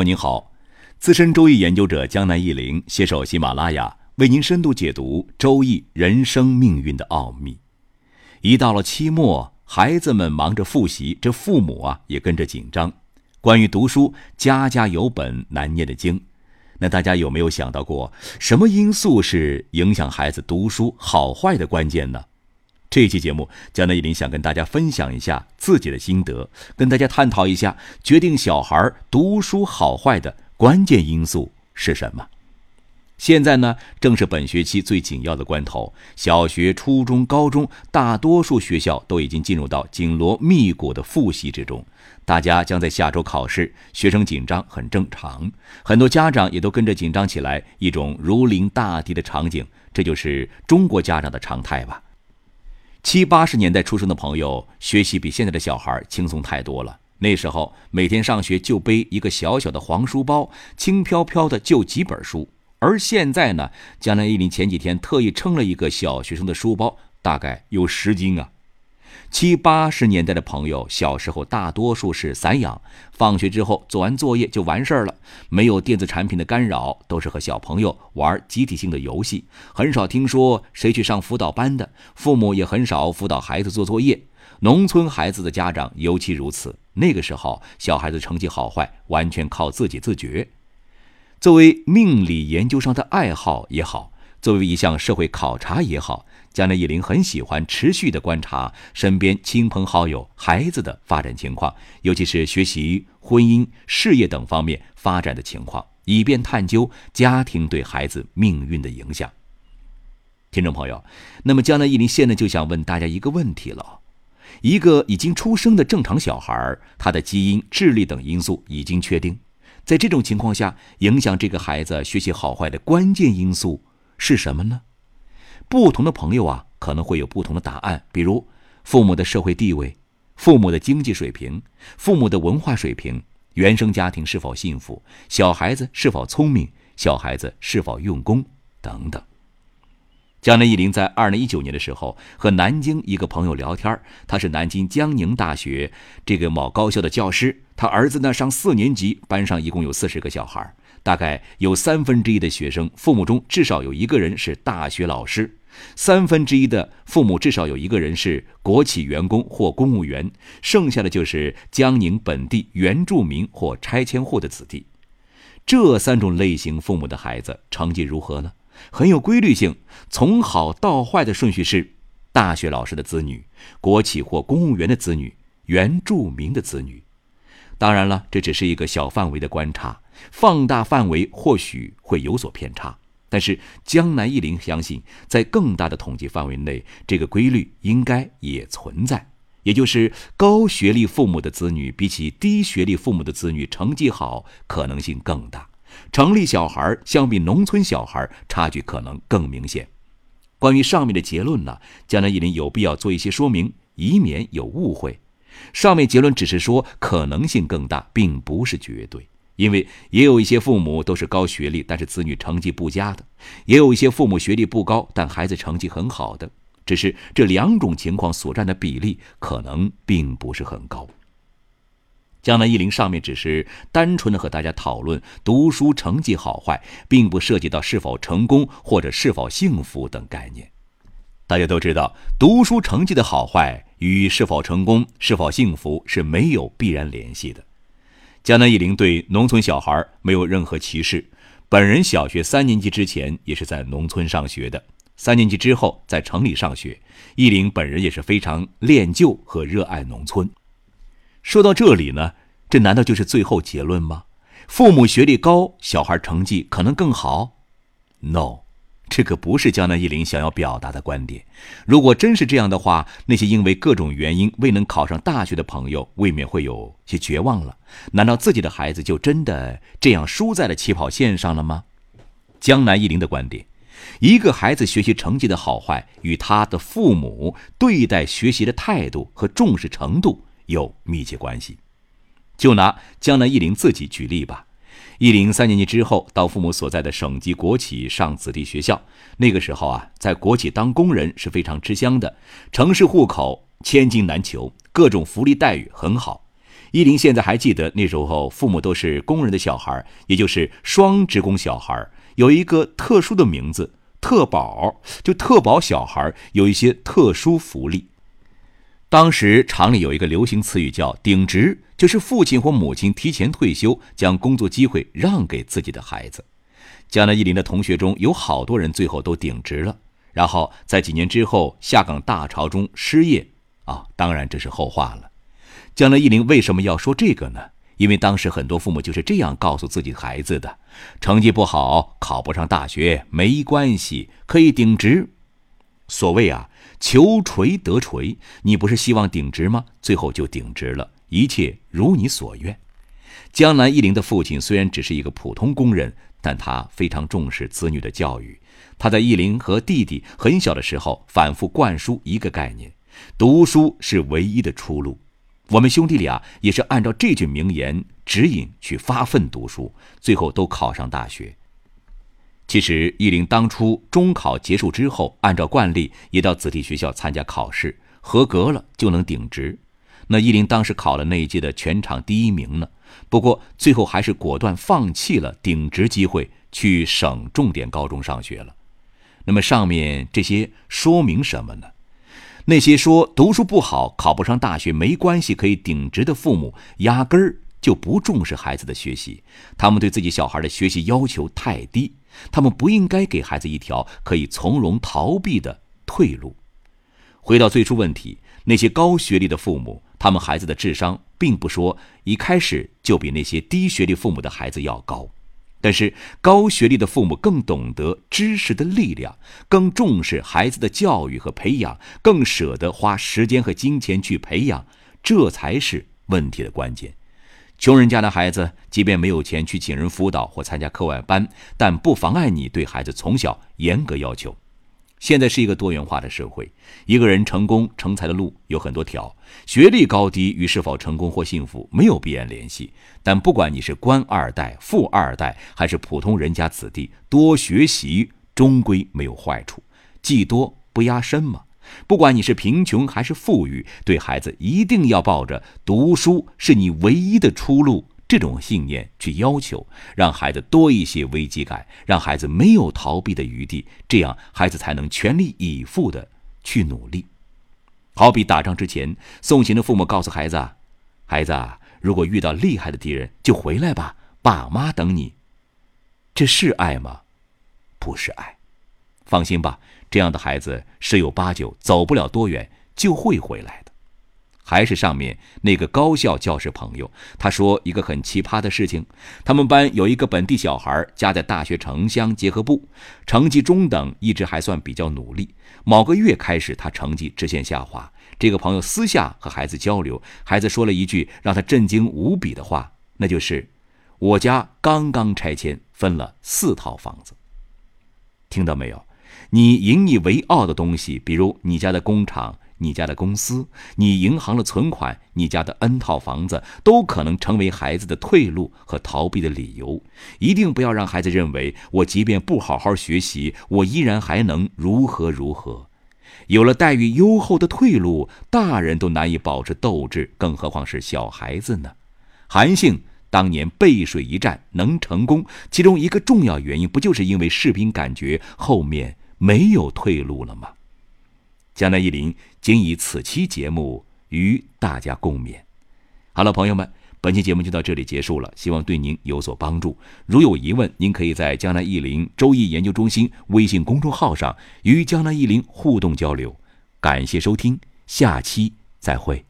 友您好，资深周易研究者江南一林携手喜马拉雅，为您深度解读周易人生命运的奥秘。一到了期末，孩子们忙着复习，这父母啊也跟着紧张。关于读书，家家有本难念的经。那大家有没有想到过，什么因素是影响孩子读书好坏的关键呢？这期节目，江南一林想跟大家分享一下自己的心得，跟大家探讨一下决定小孩读书好坏的关键因素是什么。现在呢，正是本学期最紧要的关头，小学、初中、高中，大多数学校都已经进入到紧锣密鼓的复习之中，大家将在下周考试，学生紧张很正常，很多家长也都跟着紧张起来，一种如临大敌的场景，这就是中国家长的常态吧。七八十年代出生的朋友，学习比现在的小孩轻松太多了。那时候每天上学就背一个小小的黄书包，轻飘飘的就几本书。而现在呢，江南一林前几天特意称了一个小学生的书包，大概有十斤啊。七八十年代的朋友，小时候大多数是散养，放学之后做完作业就完事儿了，没有电子产品的干扰，都是和小朋友玩集体性的游戏，很少听说谁去上辅导班的，父母也很少辅导孩子做作业。农村孩子的家长尤其如此，那个时候小孩子成绩好坏完全靠自己自觉。作为命理研究上的爱好也好，作为一项社会考察也好。江南一林很喜欢持续的观察身边亲朋好友、孩子的发展情况，尤其是学习、婚姻、事业等方面发展的情况，以便探究家庭对孩子命运的影响。听众朋友，那么江南一林现在就想问大家一个问题了：一个已经出生的正常小孩，他的基因、智力等因素已经确定，在这种情况下，影响这个孩子学习好坏的关键因素是什么呢？不同的朋友啊，可能会有不同的答案。比如，父母的社会地位、父母的经济水平、父母的文化水平、原生家庭是否幸福、小孩子是否聪明、小孩子是否用功等等。江南一林在二零一九年的时候和南京一个朋友聊天，他是南京江宁大学这个某高校的教师，他儿子呢上四年级，班上一共有四十个小孩，大概有三分之一的学生父母中至少有一个人是大学老师。三分之一的父母至少有一个人是国企员工或公务员，剩下的就是江宁本地原住民或拆迁户的子弟。这三种类型父母的孩子成绩如何呢？很有规律性，从好到坏的顺序是：大学老师的子女、国企或公务员的子女、原住民的子女。当然了，这只是一个小范围的观察，放大范围或许会有所偏差。但是江南一林相信，在更大的统计范围内，这个规律应该也存在。也就是高学历父母的子女比起低学历父母的子女成绩好可能性更大，城里小孩相比农村小孩差距可能更明显。关于上面的结论呢，江南一林有必要做一些说明，以免有误会。上面结论只是说可能性更大，并不是绝对。因为也有一些父母都是高学历，但是子女成绩不佳的；也有一些父母学历不高，但孩子成绩很好的。只是这两种情况所占的比例可能并不是很高。江南一林上面只是单纯的和大家讨论读书成绩好坏，并不涉及到是否成功或者是否幸福等概念。大家都知道，读书成绩的好坏与是否成功、是否幸福是没有必然联系的。江南一林对农村小孩没有任何歧视，本人小学三年级之前也是在农村上学的，三年级之后在城里上学。一林本人也是非常恋旧和热爱农村。说到这里呢，这难道就是最后结论吗？父母学历高，小孩成绩可能更好？No。这可不是江南一林想要表达的观点。如果真是这样的话，那些因为各种原因未能考上大学的朋友，未免会有些绝望了。难道自己的孩子就真的这样输在了起跑线上了吗？江南一林的观点：一个孩子学习成绩的好坏，与他的父母对待学习的态度和重视程度有密切关系。就拿江南一林自己举例吧。一林三年级之后，到父母所在的省级国企上子弟学校。那个时候啊，在国企当工人是非常吃香的，城市户口千金难求，各种福利待遇很好。依林现在还记得那时候父母都是工人的小孩，也就是双职工小孩，有一个特殊的名字“特保”，就特保小孩有一些特殊福利。当时厂里有一个流行词语叫“顶职”，就是父亲或母亲提前退休，将工作机会让给自己的孩子。江南一林的同学中有好多人最后都顶职了，然后在几年之后下岗大潮中失业。啊，当然这是后话了。江南一林为什么要说这个呢？因为当时很多父母就是这样告诉自己孩子的：成绩不好，考不上大学没关系，可以顶职。所谓啊，求锤得锤，你不是希望顶职吗？最后就顶职了，一切如你所愿。江南一林的父亲虽然只是一个普通工人，但他非常重视子女的教育。他在一林和弟弟很小的时候，反复灌输一个概念：读书是唯一的出路。我们兄弟俩也是按照这句名言指引去发奋读书，最后都考上大学。其实，一林当初中考结束之后，按照惯例也到子弟学校参加考试，合格了就能顶职。那一林当时考了那一届的全场第一名呢，不过最后还是果断放弃了顶职机会，去省重点高中上学了。那么上面这些说明什么呢？那些说读书不好、考不上大学没关系可以顶职的父母，压根儿就不重视孩子的学习，他们对自己小孩的学习要求太低。他们不应该给孩子一条可以从容逃避的退路。回到最初问题，那些高学历的父母，他们孩子的智商并不说一开始就比那些低学历父母的孩子要高，但是高学历的父母更懂得知识的力量，更重视孩子的教育和培养，更舍得花时间和金钱去培养，这才是问题的关键。穷人家的孩子，即便没有钱去请人辅导或参加课外班，但不妨碍你对孩子从小严格要求。现在是一个多元化的社会，一个人成功成才的路有很多条，学历高低与是否成功或幸福没有必然联系。但不管你是官二代、富二代，还是普通人家子弟，多学习终归没有坏处，技多不压身嘛。不管你是贫穷还是富裕，对孩子一定要抱着读书是你唯一的出路这种信念去要求，让孩子多一些危机感，让孩子没有逃避的余地，这样孩子才能全力以赴的去努力。好比打仗之前，送行的父母告诉孩子：“孩子，如果遇到厉害的敌人，就回来吧，爸妈等你。”这是爱吗？不是爱。放心吧。这样的孩子十有八九走不了多远就会回来的。还是上面那个高校教师朋友，他说一个很奇葩的事情：他们班有一个本地小孩，家在大学城乡结合部，成绩中等，一直还算比较努力。某个月开始，他成绩直线下滑。这个朋友私下和孩子交流，孩子说了一句让他震惊无比的话，那就是：“我家刚刚拆迁，分了四套房子。”听到没有？你引以为傲的东西，比如你家的工厂、你家的公司、你银行的存款、你家的 N 套房子，都可能成为孩子的退路和逃避的理由。一定不要让孩子认为，我即便不好好学习，我依然还能如何如何。有了待遇优厚的退路，大人都难以保持斗志，更何况是小孩子呢？韩信当年背水一战能成功，其中一个重要原因，不就是因为士兵感觉后面？没有退路了吗？江南一林仅以此期节目与大家共勉。好了，朋友们，本期节目就到这里结束了，希望对您有所帮助。如有疑问，您可以在江南一林周易研究中心微信公众号上与江南一林互动交流。感谢收听，下期再会。